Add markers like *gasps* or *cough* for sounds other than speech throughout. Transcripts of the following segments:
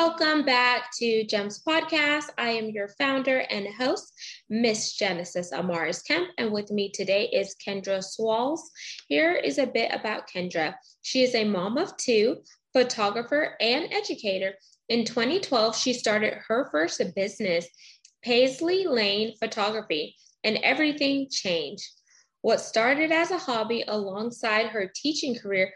Welcome back to GEMS Podcast. I am your founder and host, Miss Genesis Amaris Kemp, and with me today is Kendra Swalls. Here is a bit about Kendra. She is a mom of two, photographer, and educator. In 2012, she started her first business, Paisley Lane Photography, and everything changed. What started as a hobby alongside her teaching career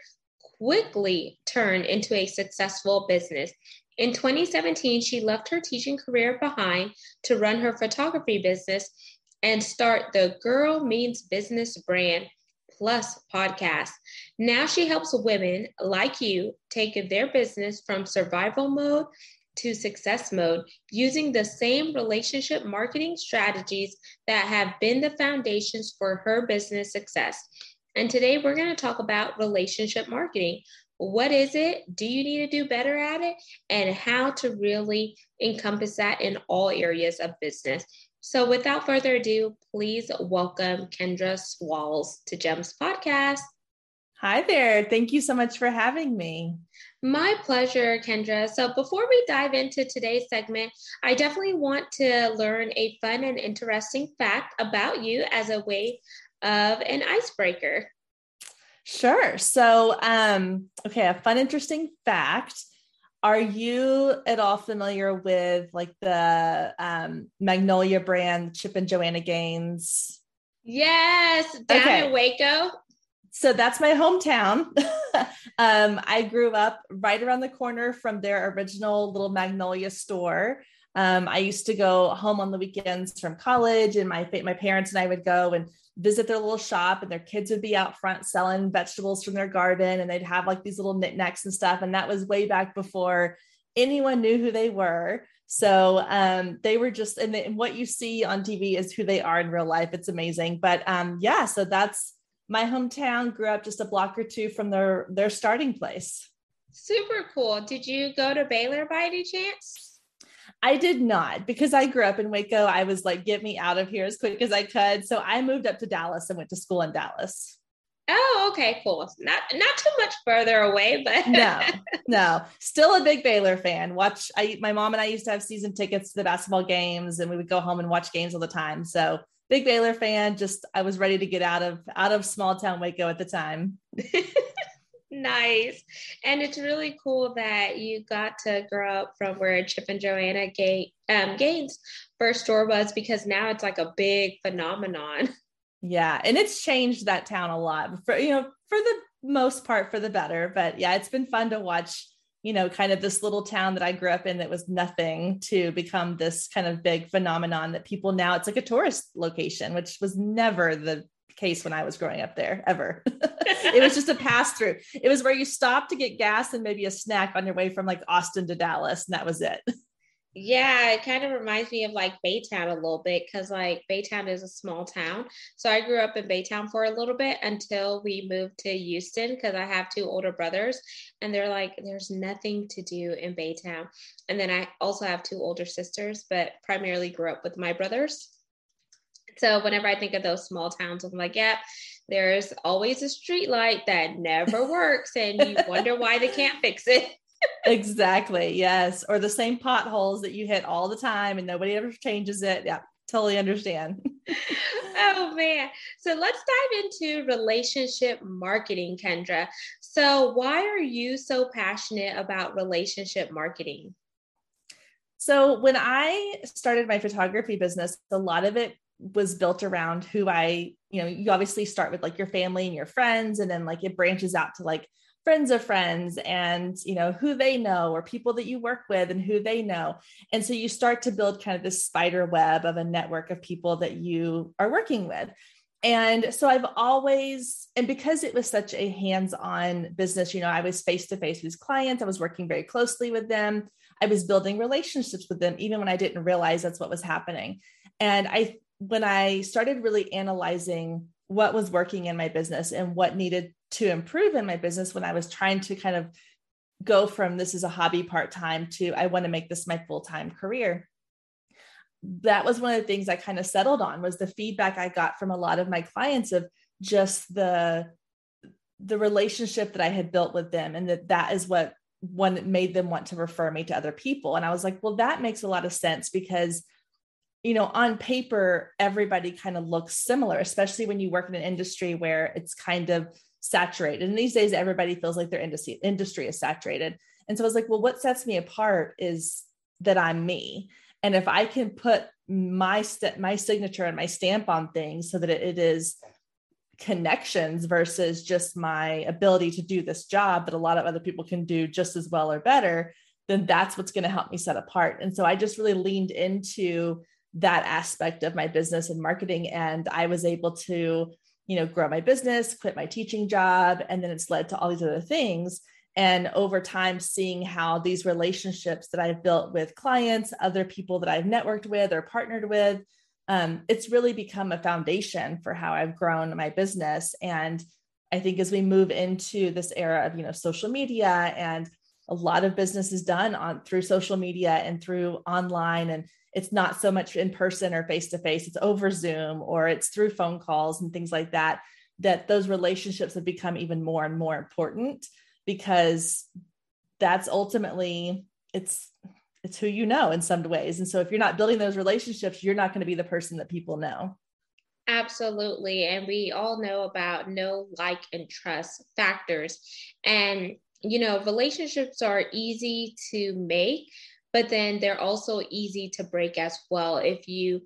quickly turned into a successful business. In 2017, she left her teaching career behind to run her photography business and start the Girl Means Business brand plus podcast. Now she helps women like you take their business from survival mode to success mode using the same relationship marketing strategies that have been the foundations for her business success. And today we're going to talk about relationship marketing. What is it? Do you need to do better at it? And how to really encompass that in all areas of business. So, without further ado, please welcome Kendra Swalls to GEMS Podcast. Hi there. Thank you so much for having me. My pleasure, Kendra. So, before we dive into today's segment, I definitely want to learn a fun and interesting fact about you as a way of an icebreaker? Sure. So, um, okay, a fun, interesting fact. Are you at all familiar with like the um, Magnolia brand Chip and Joanna Gaines? Yes, down okay. in Waco. So that's my hometown. *laughs* um, I grew up right around the corner from their original little Magnolia store. Um, I used to go home on the weekends from college, and my my parents and I would go and visit their little shop and their kids would be out front selling vegetables from their garden and they'd have like these little knickknacks and stuff. And that was way back before anyone knew who they were. So um, they were just, and, the, and, what you see on TV is who they are in real life. It's amazing. But um, yeah, so that's my hometown. Grew up just a block or two from their their starting place. Super cool. Did you go to Baylor by any chance? I did not because I grew up in Waco. I was like, get me out of here as quick as I could. So I moved up to Dallas and went to school in Dallas. Oh, okay, cool. Not not too much further away, but no, no. *laughs* Still a big Baylor fan. Watch. I my mom and I used to have season tickets to the basketball games, and we would go home and watch games all the time. So big Baylor fan. Just I was ready to get out of out of small town Waco at the time. *laughs* nice. And it's really cool that you got to grow up from where Chip and Joanna Gay, um, Gaines first store was because now it's like a big phenomenon. *laughs* Yeah. And it's changed that town a lot for, you know, for the most part for the better. But yeah, it's been fun to watch, you know, kind of this little town that I grew up in that was nothing to become this kind of big phenomenon that people now it's like a tourist location, which was never the case when I was growing up there ever. *laughs* it was just a pass through. It was where you stopped to get gas and maybe a snack on your way from like Austin to Dallas, and that was it. Yeah, it kind of reminds me of like Baytown a little bit because like Baytown is a small town. So I grew up in Baytown for a little bit until we moved to Houston because I have two older brothers and they're like, there's nothing to do in Baytown. And then I also have two older sisters, but primarily grew up with my brothers. So whenever I think of those small towns, I'm like, yeah, there's always a street light that never *laughs* works, and you wonder why they can't fix it. exactly. Yes. Or the same potholes that you hit all the time and nobody ever changes it. Yeah, totally understand. oh man. So let's dive into relationship marketing, Kendra. So why are you so passionate about relationship marketing? So when I started my photography business, a lot of it was built around who I, you know, you obviously start with like your family and your friends, and then like it branches out to like friends of friends and you know who they know or people that you work with and who they know. And so you start to build kind of this spider web of a network of people that you are working with. And so i've always and because it was such a hands-on business you know i was face to face with clients. I was working very closely with them. I was building relationships with them even when i didn't realize that's what was happening. And i when I started really analyzing what was working in my business and what needed to improve in my business when I was trying to kind of go from this is a hobby part time to I want to make this my full time career. That was one of the things I kind of settled on was the feedback I got from a lot of my clients of just the the relationship that I had built with them and that that is what one made them want to refer me to other people and I was like well that makes a lot of sense because you know on paper everybody kind of looks similar especially when you work in an industry where it's kind of saturated. And these days, everybody feels like their industry industry is saturated. And so I was like, well, what sets me apart is that I'm me. And if I can put my st- my signature and my stamp on things so that it, it is connections versus just my ability to do this job that a lot of other people can do just as well or better, then that's what's going to help me set apart. And so I just really leaned into that aspect of my business and marketing. And I was able to you know, grow my business, quit my teaching job, and then it's led to all these other things. And over time, seeing how these relationships that I've built with clients, other people that I've networked with or partnered with, um, it's really become a foundation for how I've grown my business. And I think as we move into this era of you know social media and a lot of business is done on through social media and through online and it's not so much in person or face to face it's over zoom or it's through phone calls and things like that that those relationships have become even more and more important because that's ultimately it's it's who you know in some ways. And so if you're not building those relationships you're not going to be the person that people know. Absolutely. And we all know about know like and trust factors. And you know relationships are easy to make but then they're also easy to break as well if you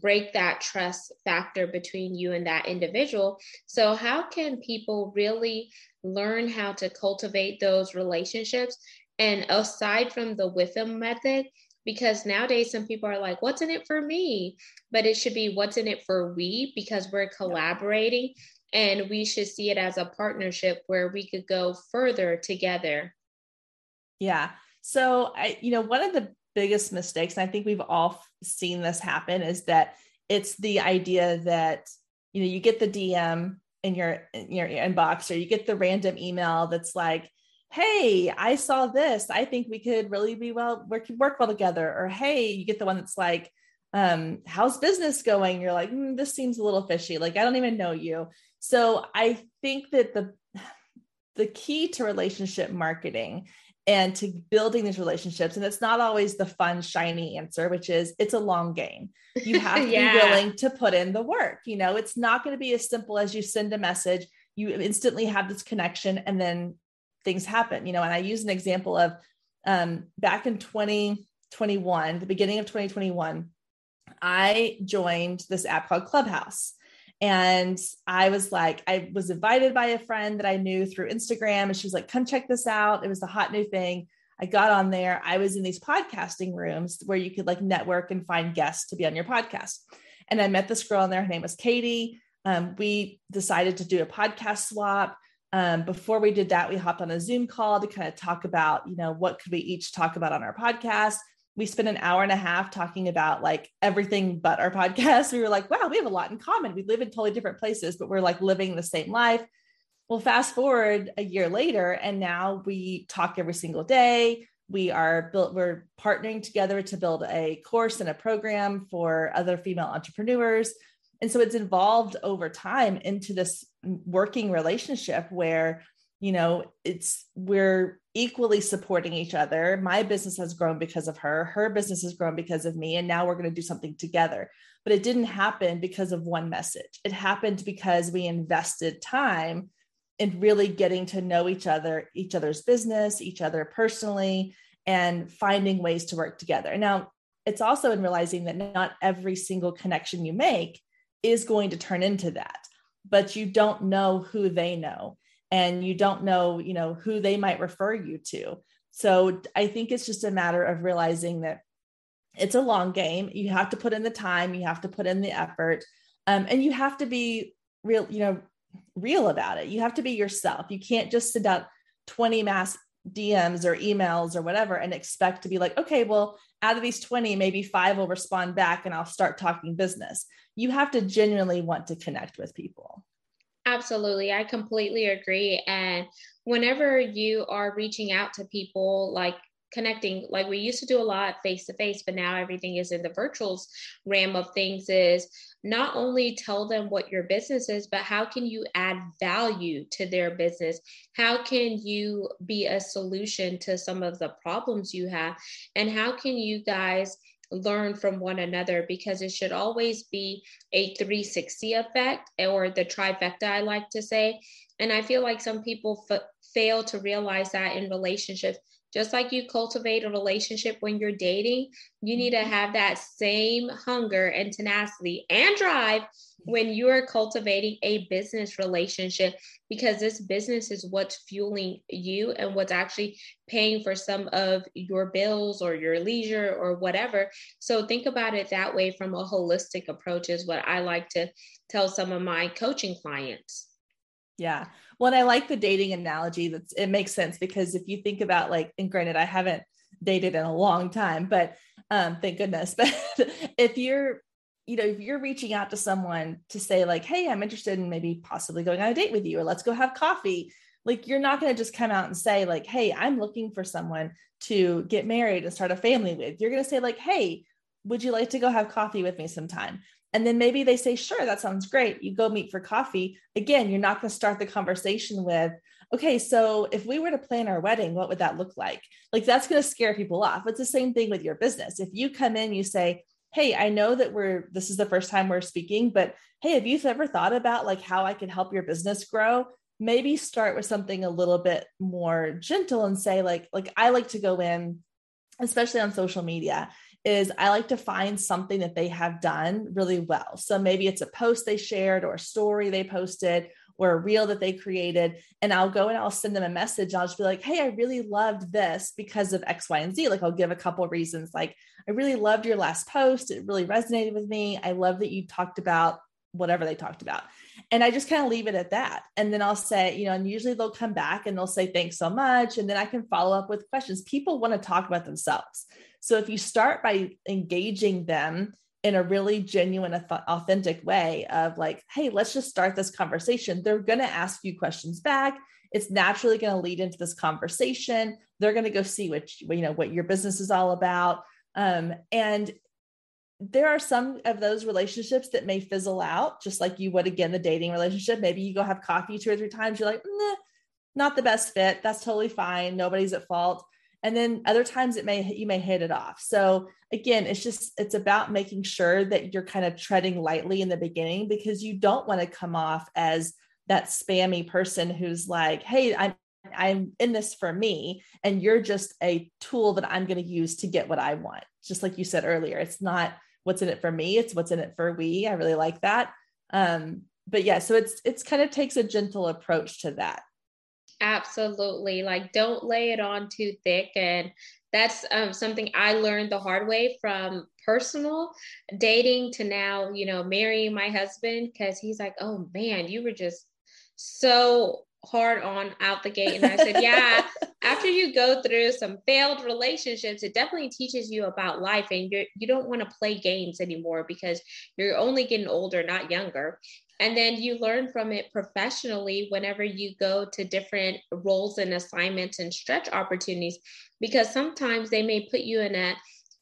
break that trust factor between you and that individual. So, how can people really learn how to cultivate those relationships? And aside from the WIIFM method, because nowadays some people are like, what's in it for me? But it should be what's in it for we because we're collaborating and we should see it as a partnership where we could go further together. Yeah. So I, you know, one of the biggest mistakes, and I think we've all seen this happen, is that it's the idea that you know you get the DM in your in your inbox or you get the random email that's like, "Hey, I saw this. I think we could really be well work work well together." Or, "Hey," you get the one that's like, um, "How's business going?" You're like, mm, "This seems a little fishy. Like I don't even know you." So I think that the the key to relationship marketing and to building these relationships. And it's not always the fun, shiny answer, which is it's a long game. You *laughs* have to yeah. be willing to put in the work. You know, it's not going to be as simple as you send a message, you instantly have this connection, and then things happen. You know, and I use an example of um, back in 2021, the beginning of 2021, I joined this app called Clubhouse. And I was like, I was invited by a friend that I knew through Instagram. And she was like, come check this out. It was the hot new thing. I got on there. I was in these podcasting rooms where you could like network and find guests to be on your podcast. And I met this girl in there. Her name was Katie. Um, we decided to do a podcast swap. Um, before we did that, we hopped on a Zoom call to kind of talk about, you know, what could we each talk about on our podcast we spent an hour and a half talking about like everything but our podcast. We were like, wow, we have a lot in common. We live in totally different places, but we're like living the same life. Well, fast forward a year later, and now we talk every single day. We are built, we're partnering together to build a course and a program for other female entrepreneurs. And so it's evolved over time into this working relationship where you know it's we're equally supporting each other. My business has grown because of her her business has grown because of me and now we're going to do something together. But it didn't happen because of one message. It happened because we invested time in really getting to know each other each other's business each other personally and finding ways to work together. Now it's also in realizing that not every single connection you make is going to turn into that but you don't know who they know and you don't know you know who they might refer you to. So i think it's just a matter of realizing that it's a long game. You have to put in the time you have to put in the effort um, and you have to be real you know real about it. You have to be yourself. You can't just send out 20 mass dms or emails or whatever and expect to be like okay well out of these 20 maybe five will respond back and i'll start talking business. You have to genuinely want to connect with people Absolutely. I completely agree. And whenever you are reaching out to people, like connecting, like we used to do a lot face to face, but now everything is in the virtuals realm of things, is not only tell them what your business is, but how can you add value to their business? How can you be a solution to some of the problems you have? And how can you guys? Learn from one another because it should always be a 360 effect or the trifecta, I like to say. And I feel like some people f- fail to realize that in relationships. Just like you cultivate a relationship when you're dating, you need to mm-hmm. have that same hunger and tenacity and drive when you're cultivating a business relationship because this business is what's fueling you and what's actually paying for some of your bills or your leisure or whatever. So think about it that way from a holistic approach, is what I like to tell some of my coaching clients. Yeah. Well, I like the dating analogy. That's it makes sense because if you think about like, and granted, I haven't dated in a long time, but um, thank goodness. *laughs* But if you're you know, if you're reaching out to someone to say, like, hey, I'm interested in maybe possibly going on a date with you, or let's go have coffee, like, you're not going to just come out and say, like, hey, I'm looking for someone to get married and start a family with. You're going to say, like, hey, would you like to go have coffee with me sometime? And then maybe they say, sure, that sounds great. You go meet for coffee. Again, you're not going to start the conversation with, okay, so if we were to plan our wedding, what would that look like? Like, that's going to scare people off. It's the same thing with your business. If you come in, you say, hey i know that we're this is the first time we're speaking but hey have you ever thought about like how i can help your business grow maybe start with something a little bit more gentle and say like like i like to go in especially on social media is I like to find something that they have done really well. So maybe it's a post they shared or a story they posted or a reel that they created. And I'll go and I'll send them a message. I'll just be like, hey, I really loved this because of X, Y, and Z. Like I'll give a couple of reasons. Like, I really loved your last post. It really resonated with me. I love that you talked about whatever they talked about. And I just kind of leave it at that. And then I'll say, you know, and usually they'll come back and they'll say, thanks so much. And then I can follow up with questions. People want to talk about themselves. So if you start by engaging them in a really genuine, authentic way of like, hey, let's just start this conversation. They're going to ask you questions back. It's naturally going to lead into this conversation. They're going to go see what you know what your business is all about. Um, and there are some of those relationships that may fizzle out, just like you would again the dating relationship. Maybe you go have coffee two or three times. You're like, nah, not the best fit. That's totally fine. Nobody's at fault and then other times it may you may hit it off. So again it's just it's about making sure that you're kind of treading lightly in the beginning because you don't want to come off as that spammy person who's like hey i'm i'm in this for me and you're just a tool that i'm going to use to get what i want. Just like you said earlier it's not what's in it for me it's what's in it for we. I really like that. Um but yeah so it's it's kind of takes a gentle approach to that Absolutely. Like, don't lay it on too thick. And that's um, something I learned the hard way from personal dating to now, you know, marrying my husband because he's like, oh man, you were just so hard on out the gate. And I said, yeah, *laughs* after you go through some failed relationships, it definitely teaches you about life and you're, you don't want to play games anymore because you're only getting older, not younger. And then you learn from it professionally whenever you go to different roles and assignments and stretch opportunities, because sometimes they may put you in a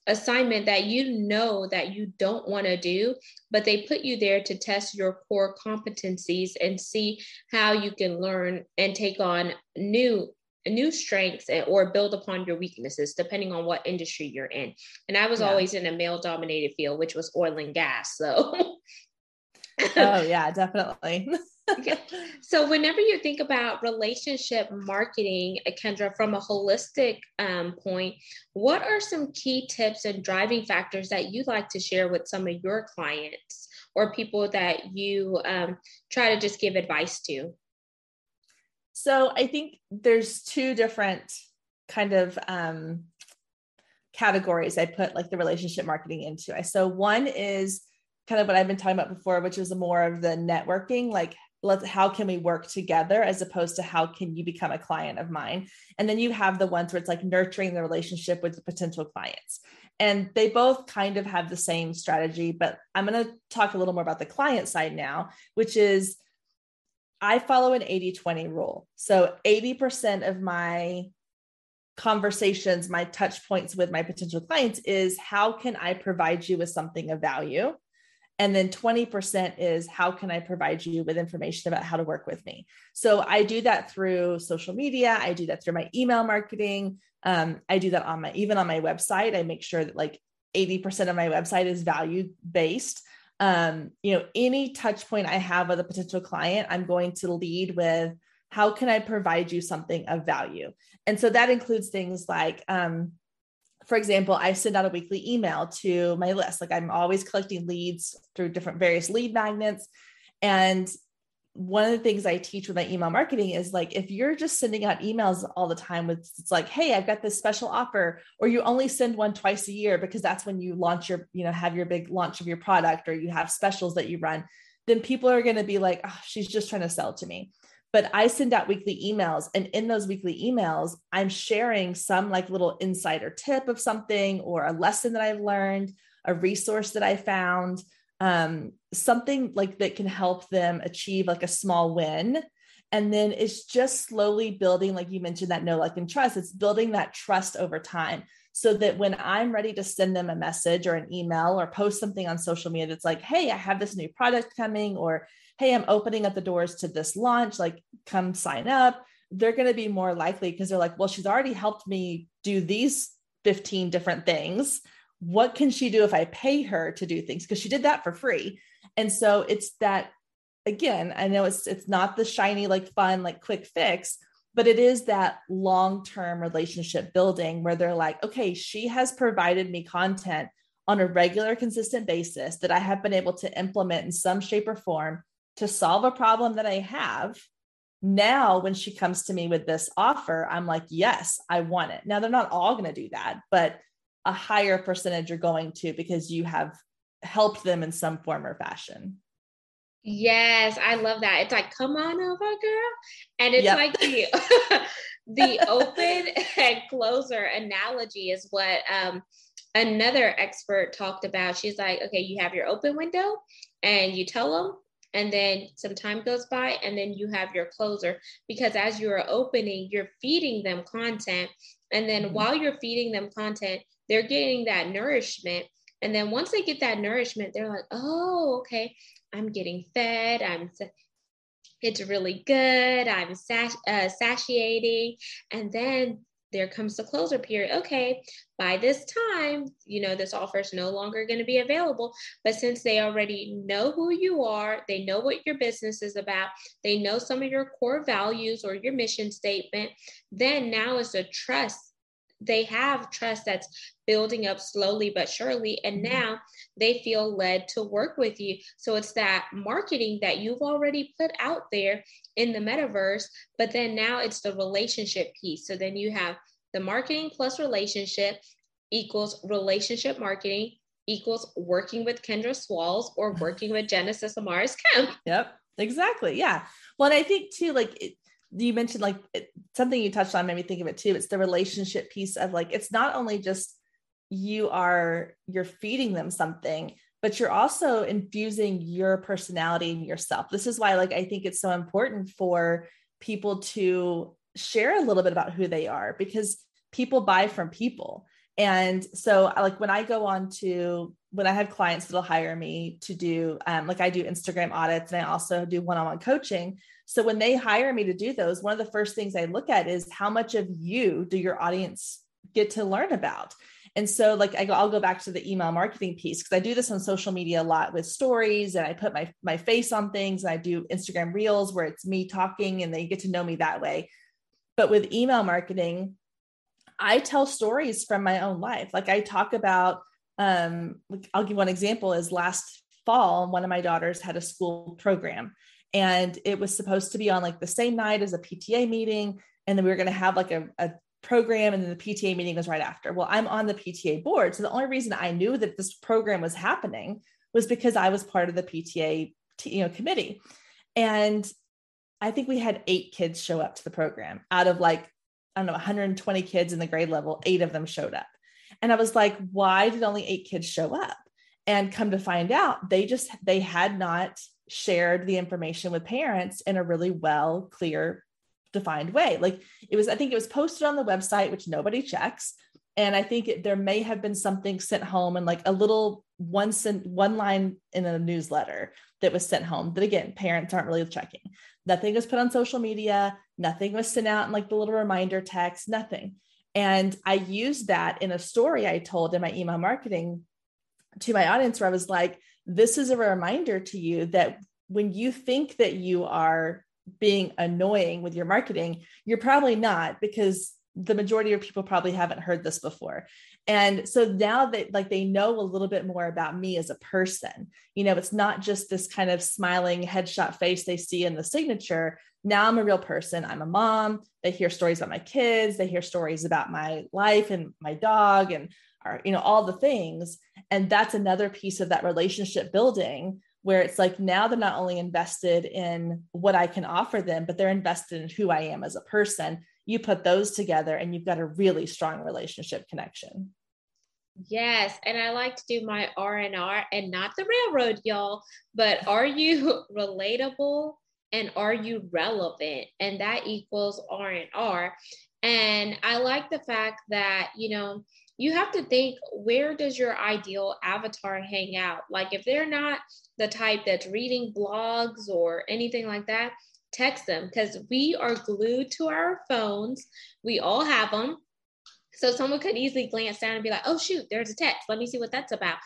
assignment that you know that you don't want to do, but they put you there to test your core competencies and see how you can learn and take on new new strengths or build upon your weaknesses depending on what industry you're in and i was yeah. always in a male dominated field which was oil and gas so *laughs* oh yeah definitely. So whenever you think about relationship marketing kendra from a holistic um, point what are some key tips and driving factors that you'd like to share with some of your clients or people that you um, try to just give advice to? So i think there's two different kind of um, categories i put like the relationship marketing into. I so one is kind of what I've been talking about before, which is more of the networking, like let's how can we work together as opposed to how can you become a client of mine and then you have the ones where it's like nurturing the relationship with the potential clients and they both kind of have the same strategy but i'm going to talk a little more about the client side now which is I follow an 80 20 rule. So 80% of my conversations, my touch points with my potential clients is how can I provide you with something of value? And then 20% is how can I provide you with information about how to work with me? So I do that through social media. I do that through my email marketing. Um, I do that on my, even on my website. I make sure that like 80% of my website is value based. Um, you know, any touch point I have with a potential client, I'm going to lead with how can I provide you something of value? And so that includes things like, um, for example, I send out a weekly email to my list. Like I'm always collecting leads through different various lead magnets. And one of the things I teach with my email marketing is like if you're just sending out emails all the time with it's like, hey, I've got this special offer, or you only send one twice a year because that's when you launch your, you know, have your big launch of your product or you have specials that you run, then people are going to be like, oh, she's just trying to sell to me but I send out weekly emails. And in those weekly emails, I'm sharing some like little insider tip of something or a lesson that I've learned, a resource that I found, um, something like that can help them achieve like a small win. And then it's just slowly building, like you mentioned, that know, like, and trust. It's building that trust over time so that when I'm ready to send them a message or an email or post something on social media that's like, hey, I have this new product coming, or hey, I'm opening up the doors to this launch, like come sign up, they're going to be more likely because they're like, well, she's already helped me do these 15 different things. What can she do if I pay her to do things? Because she did that for free. And so it's that again, I know it's it's not the shiny, like fun, like quick fix, but it is that long-term relationship building where they're like, okay, she has provided me content on a regular, consistent basis that I have been able to implement in some shape or form to solve a problem that I have. Now, when she comes to me with this offer, I'm like, yes, I want it. Now, they're not all going to do that, but a higher percentage are going to because you have helped them in some form or fashion. Yes, I love that. It's like, come on over, girl. And it's yep. like the *laughs* *laughs* the open and closer analogy is what um another expert talked about. She's like, okay, you have your open window and you tell them and then some time goes by and then you have your closer because as you're opening you're feeding them content. And then mm-hmm. while you're feeding them content they're getting that nourishment. And then once they get that nourishment they're like oh okay. I'm getting fed. I'm it's really good. I'm sat, uh, satiating. And then there comes the closer period. Okay, by this time, you know, this offer is no longer going to be available. But since they already know who you are, they know what your business is about, they know some of your core values or your mission statement, then now is a trust. They have trust that's building up slowly but surely. And mm-hmm. now they feel led to work with you. So it's that marketing that you've already put out there in the metaverse, but then now it's the relationship piece. So then you have the marketing plus relationship equals relationship marketing equals working with Kendra Swalls or *laughs* working with Genesis Amaris Kemp. Yep, exactly. Yeah. Well, and I think too, like it, you mentioned, like it, something you touched on made me think of it too. It's the relationship piece of like, it's not only just you are, you're feeding them something, but you're also infusing your personality in yourself. This is why, like, I think it's so important for people to share a little bit about who they are because people buy from people. And so, like, when I go on to when I have clients that'll hire me to do, um, like, I do Instagram audits and I also do one on one coaching. So, when they hire me to do those, one of the first things I look at is how much of you do your audience get to learn about? And so, like, I go, I'll go back to the email marketing piece because I do this on social media a lot with stories, and I put my my face on things. And I do Instagram Reels where it's me talking, and they get to know me that way. But with email marketing, I tell stories from my own life. Like I talk about, um, I'll give one example. Is last fall, one of my daughters had a school program, and it was supposed to be on like the same night as a PTA meeting, and then we were going to have like a, a program and then the PTA meeting was right after. Well, I'm on the PTA board. So the only reason I knew that this program was happening was because I was part of the PTA you know committee. And I think we had 8 kids show up to the program out of like I don't know 120 kids in the grade level, 8 of them showed up. And I was like, why did only 8 kids show up? And come to find out, they just they had not shared the information with parents in a really well, clear, defined way. Like it was, I think it was posted on the website, which nobody checks. And I think it, there may have been something sent home and like a little one sent one line in a newsletter that was sent home that again, parents aren't really checking. Nothing was put on social media. Nothing was sent out in like the little reminder text, nothing. And I used that in a story I told in my email marketing to my audience where I was like, this is a reminder to you that when you think that you are being annoying with your marketing, you're probably not because the majority of people probably haven't heard this before. And so now that like they know a little bit more about me as a person, you know, it's not just this kind of smiling headshot face they see in the signature. Now I'm a real person. I'm a mom. They hear stories about my kids. They hear stories about my life and my dog and our, you know, all the things. And that's another piece of that relationship building where it's like now they're not only invested in what I can offer them, but they're invested in who I am as a person. You put those together and you've got a really strong relationship connection. Yes, and I like to do my R and R and not the railroad, y'all, but are you *laughs* relatable and are you relevant? And that equals R and R. And I like the fact that, you know, you have to think where does your ideal avatar hang out? Like if they're not the type that's reading blogs or anything like that, text them because we are glued to our phones. We all have them. So someone could easily glance down and be like, oh, shoot, there's a text. Let me see what that's about.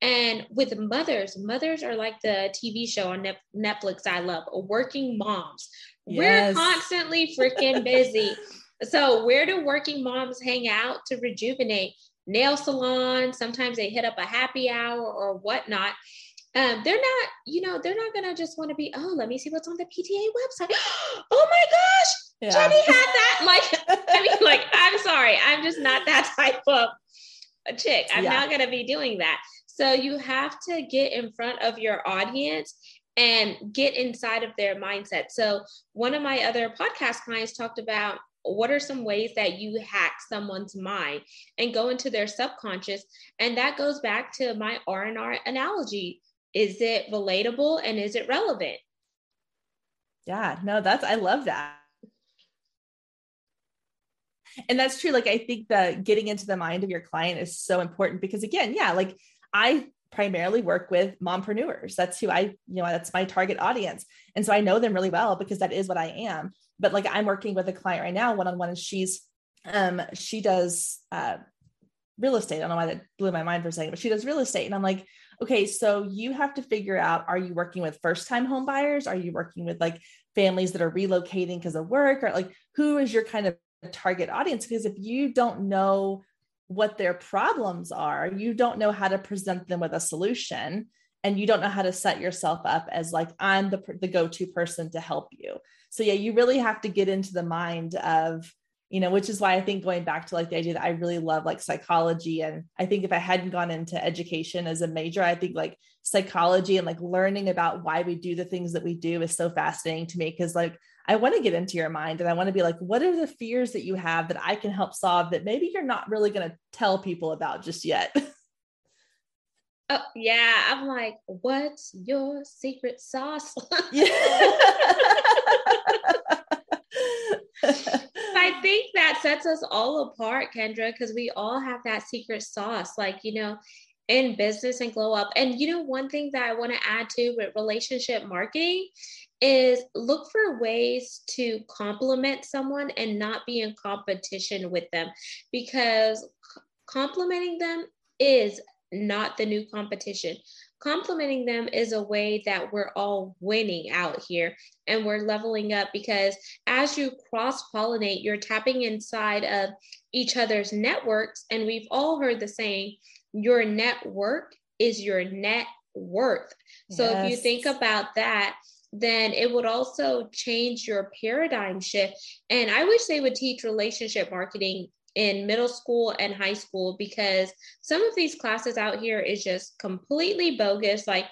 And with mothers, mothers are like the TV show on Netflix I love, working moms. Yes. We're constantly freaking busy. *laughs* So, where do working moms hang out to rejuvenate? Nail salon. Sometimes they hit up a happy hour or whatnot. Um, they're not, you know, they're not gonna just want to be, oh, let me see what's on the PTA website. *gasps* oh my gosh, yeah. Jenny had that. Like, *laughs* I mean, like, I'm sorry, I'm just not that *laughs* type of a chick. I'm yeah. not gonna be doing that. So you have to get in front of your audience and get inside of their mindset. So one of my other podcast clients talked about what are some ways that you hack someone's mind and go into their subconscious? And that goes back to my r&r analogy. Is it relatable and is it relevant? Yeah no that's i love that. And that's true like i think that getting into the mind of your client is so important because again yeah like i primarily work with mompreneurs. That's who i you know that's my target audience. And so i know them really well because that is what i am but like I'm working with a client right now one on one, and she's um she does uh real estate. I don't know why that blew my mind for a second, but she does real estate, and I'm like, okay, so you have to figure out: Are you working with first time home buyers? Are you working with like families that are relocating because of work, or like who is your kind of target audience? Because if you don't know what their problems are, you don't know how to present them with a solution and you don't know how to set yourself up as like i'm the, the go-to person to help you. So yeah you really have to get into the mind of you know which is why i think going back to like the idea that i really love like psychology and i think if i hadn't gone into education as a major i think like psychology and like learning about why we do the things that we do is so fascinating to me because like i want to get into your mind and i want to be like what are the fears that you have that i can help solve that maybe you're not really going to tell people about just yet *laughs* Oh, yeah. I'm like, what's your secret sauce? *laughs* I *laughs* think that sets us all apart, Kendra, because we all have that secret sauce. Like, you know, in business and glow up. And you know, one thing that I want to add to with relationship marketing is look for ways to compliment someone and not be in competition with them because complimenting them is not the new competition. Complimenting them is a way that we're all winning out here and we're leveling up because as you cross pollinate, you're tapping inside of each other's networks. And we've all heard the saying, your network is your net worth. So if you think about that, then it would also change your paradigm shift. And I wish they would teach relationship marketing in middle school and high school because some of these classes out here is just completely bogus. Like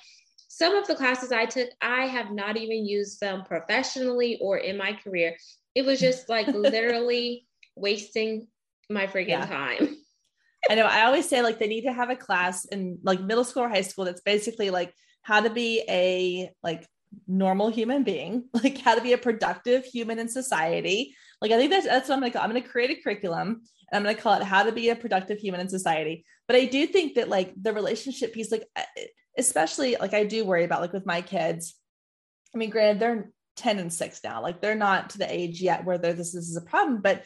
some of the classes I took, I have not even used them professionally or in my career. It was just like *laughs* literally wasting my freaking yeah. time. *laughs* I know. I always say like they need to have a class in like middle school or high school that's basically like how to be a like normal human being, *laughs* like how to be a productive human in society. Like I think that's that's what I'm gonna call. I'm gonna create a curriculum and I'm gonna call it how to be a productive human in society. But I do think that like the relationship piece, like especially like I do worry about like with my kids. I mean, granted, they're 10 and 6 now. Like they're not to the age yet where this, this is a problem, but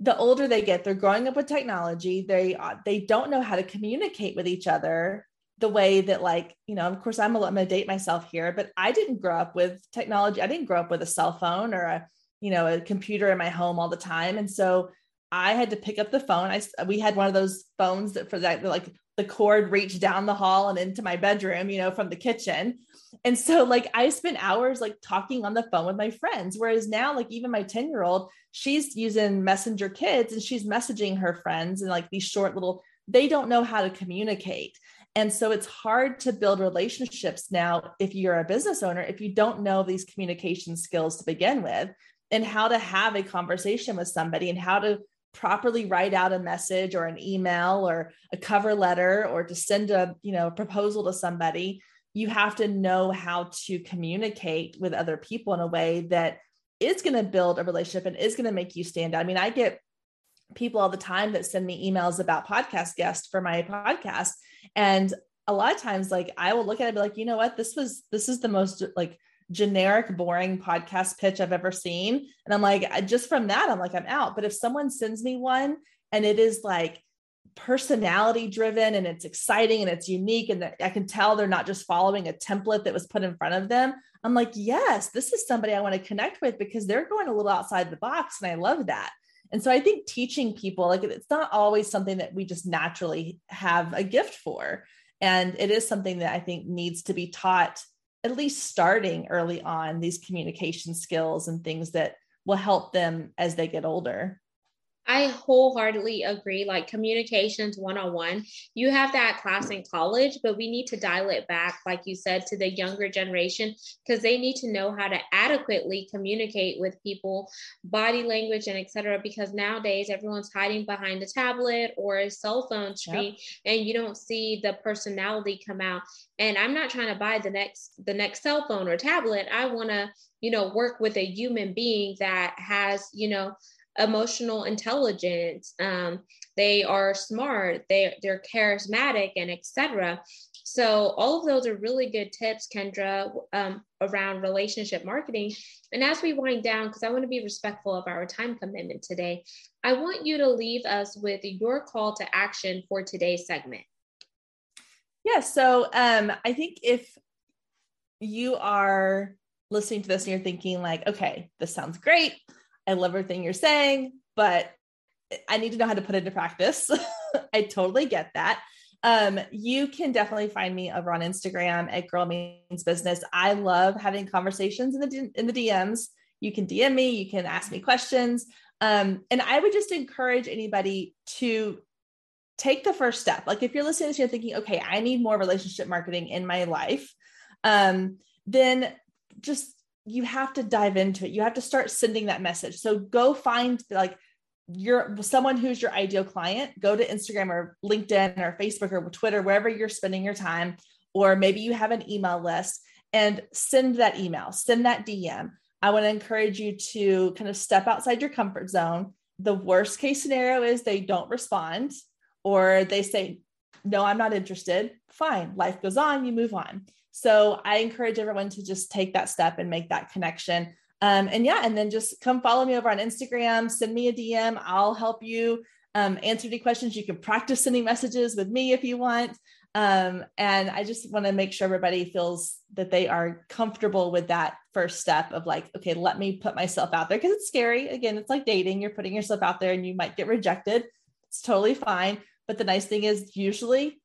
the older they get, they're growing up with technology. They uh, they don't know how to communicate with each other the way that like you know of course i'm, a, I'm gonna date myself here but i didn't grow up with technology. I didn't grow up with a cell phone or a you know a computer in my home all the time. And so i had to pick up the phone. I we had one of those phones that for that like the cord reached down the hall and into my bedroom you know from the kitchen. And so like i spent hours like talking on the phone with my friends whereas now like even my 10 year old she's using messenger kids and she's messaging her friends and like these short little they don't know how to communicate and so it's hard to build relationships now if you're a business owner, if you don't know these communication skills to begin with, and how to have a conversation with somebody and how to properly write out a message or an email or a cover letter or to send a you know proposal to somebody. You have to know how to communicate with other people in a way that is going to build a relationship and is going to make you stand out. I mean i get people all the time that send me emails about podcast guests for my podcast and a lot of times like i will look at it and be like you know what? This was this is the most like generic boring podcast pitch i've ever seen. And i'm like just from that i'm like i'm out. But if someone sends me one and it is like personality driven and it's exciting and it's unique and i can tell they're not just following a template that was put in front of them i'm like yes this is somebody i want to connect with because they're going a little outside the box and i love that and so I think teaching people, like it's not always something that we just naturally have a gift for. And it is something that I think needs to be taught, at least starting early on, these communication skills and things that will help them as they get older. I wholeheartedly agree. Like communications one on one, you have that class in college, but we need to dial it back, like you said, to the younger generation because they need to know how to adequately communicate with people, body language, and etc. Because nowadays everyone's hiding behind a tablet or a cell phone screen, yep. and you don't see the personality come out. And I'm not trying to buy the next the next cell phone or tablet. I want to, you know, work with a human being that has, you know, emotional intelligence. Um, they are smart. They, they're charismatic and etc so all of those are really good tips kendra um, around relationship marketing. And as we wind down because i want to be respectful of our time commitment today i want you to leave us with your call to action for today's segment. Yeah so um, i think if you are listening to this and you're thinking like okay this sounds great I love everything you're saying, but I need to know how to put it into practice. *laughs* I totally get that. Um, you can definitely find me over on Instagram at Girl Means Business. I love having conversations in the in the DMs. You can DM me, you can ask me questions. Um, and I would just encourage anybody to take the first step. Like if you're listening to you're thinking, okay, I need more relationship marketing in my life. Um, then just you have to dive into it. You have to start sending that message. So go find like your someone who's your ideal client. Go to Instagram or LinkedIn or Facebook or Twitter, wherever you're spending your time, or maybe you have an email list and send that email, send that DM. I want to encourage you to kind of step outside your comfort zone. The worst case scenario is they don't respond or they say, No, I'm not interested. Fine, life goes on, you move on. So I encourage everyone to just take that step and make that connection. Um, and yeah, and then just come follow me over on Instagram, send me a DM. I'll help you um, answer any questions. You can practice sending messages with me if you want. Um, and I just want to make sure everybody feels that they are comfortable with that first step of like, okay, let me put myself out there because it's scary. Again, it's like dating, you're putting yourself out there and you might get rejected. It's totally fine. But the nice thing is, usually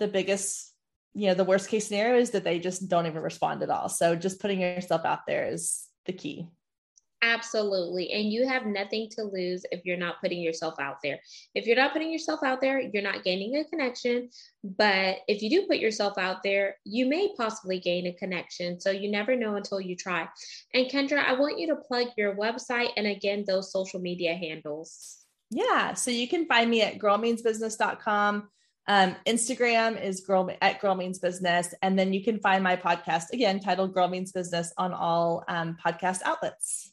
the biggest you know the worst case scenario is that they just don't even respond at all. So just putting yourself out there is the key. Absolutely. And you have nothing to lose if you're not putting yourself out there. If you're not putting yourself out there you're not gaining a connection. But if you do put yourself out there you may possibly gain a connection. So you never know until you try. And kendra i want you to plug your website and again those social media handles. Yeah. So you can find me at girlmeansbusiness.com Um, Instagram is girl at Girl Means Business, and then you can find my podcast again titled Girl Means Business on all um, podcast outlets.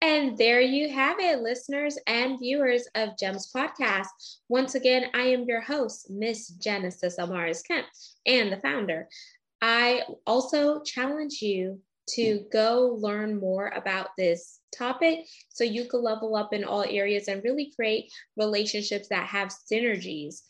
And there you have it, listeners and viewers of GEMS Podcast. Once again, I am your host, Miss Genesis Amaris Kemp, and the founder. I also challenge you to go learn more about this topic so you can level up in all areas and really create relationships that have synergies.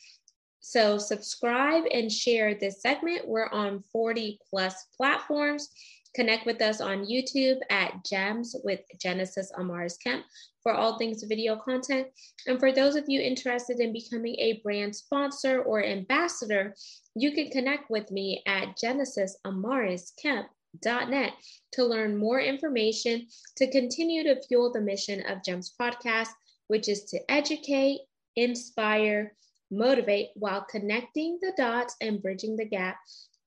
So, subscribe and share this segment. We're on 40 plus platforms. Connect with us on YouTube at Gems with Genesis Amaris Kemp for all things video content. And for those of you interested in becoming a brand sponsor or ambassador, you can connect with me at genesisamarisKemp.net to learn more information to continue to fuel the mission of GEMS Podcast, which is to educate, inspire, motivate while connecting the dots and bridging the gap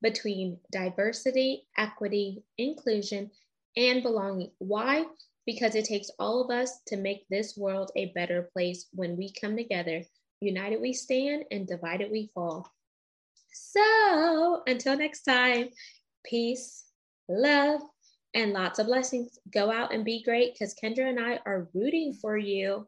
between diversity, equity, inclusion, and belonging. Why? Because it takes all of us to make this world a better place when we come together. United we stand and divided we fall. So until next time, peace, love, and lots of blessings. Go out and be great because Kendra and I are rooting for you.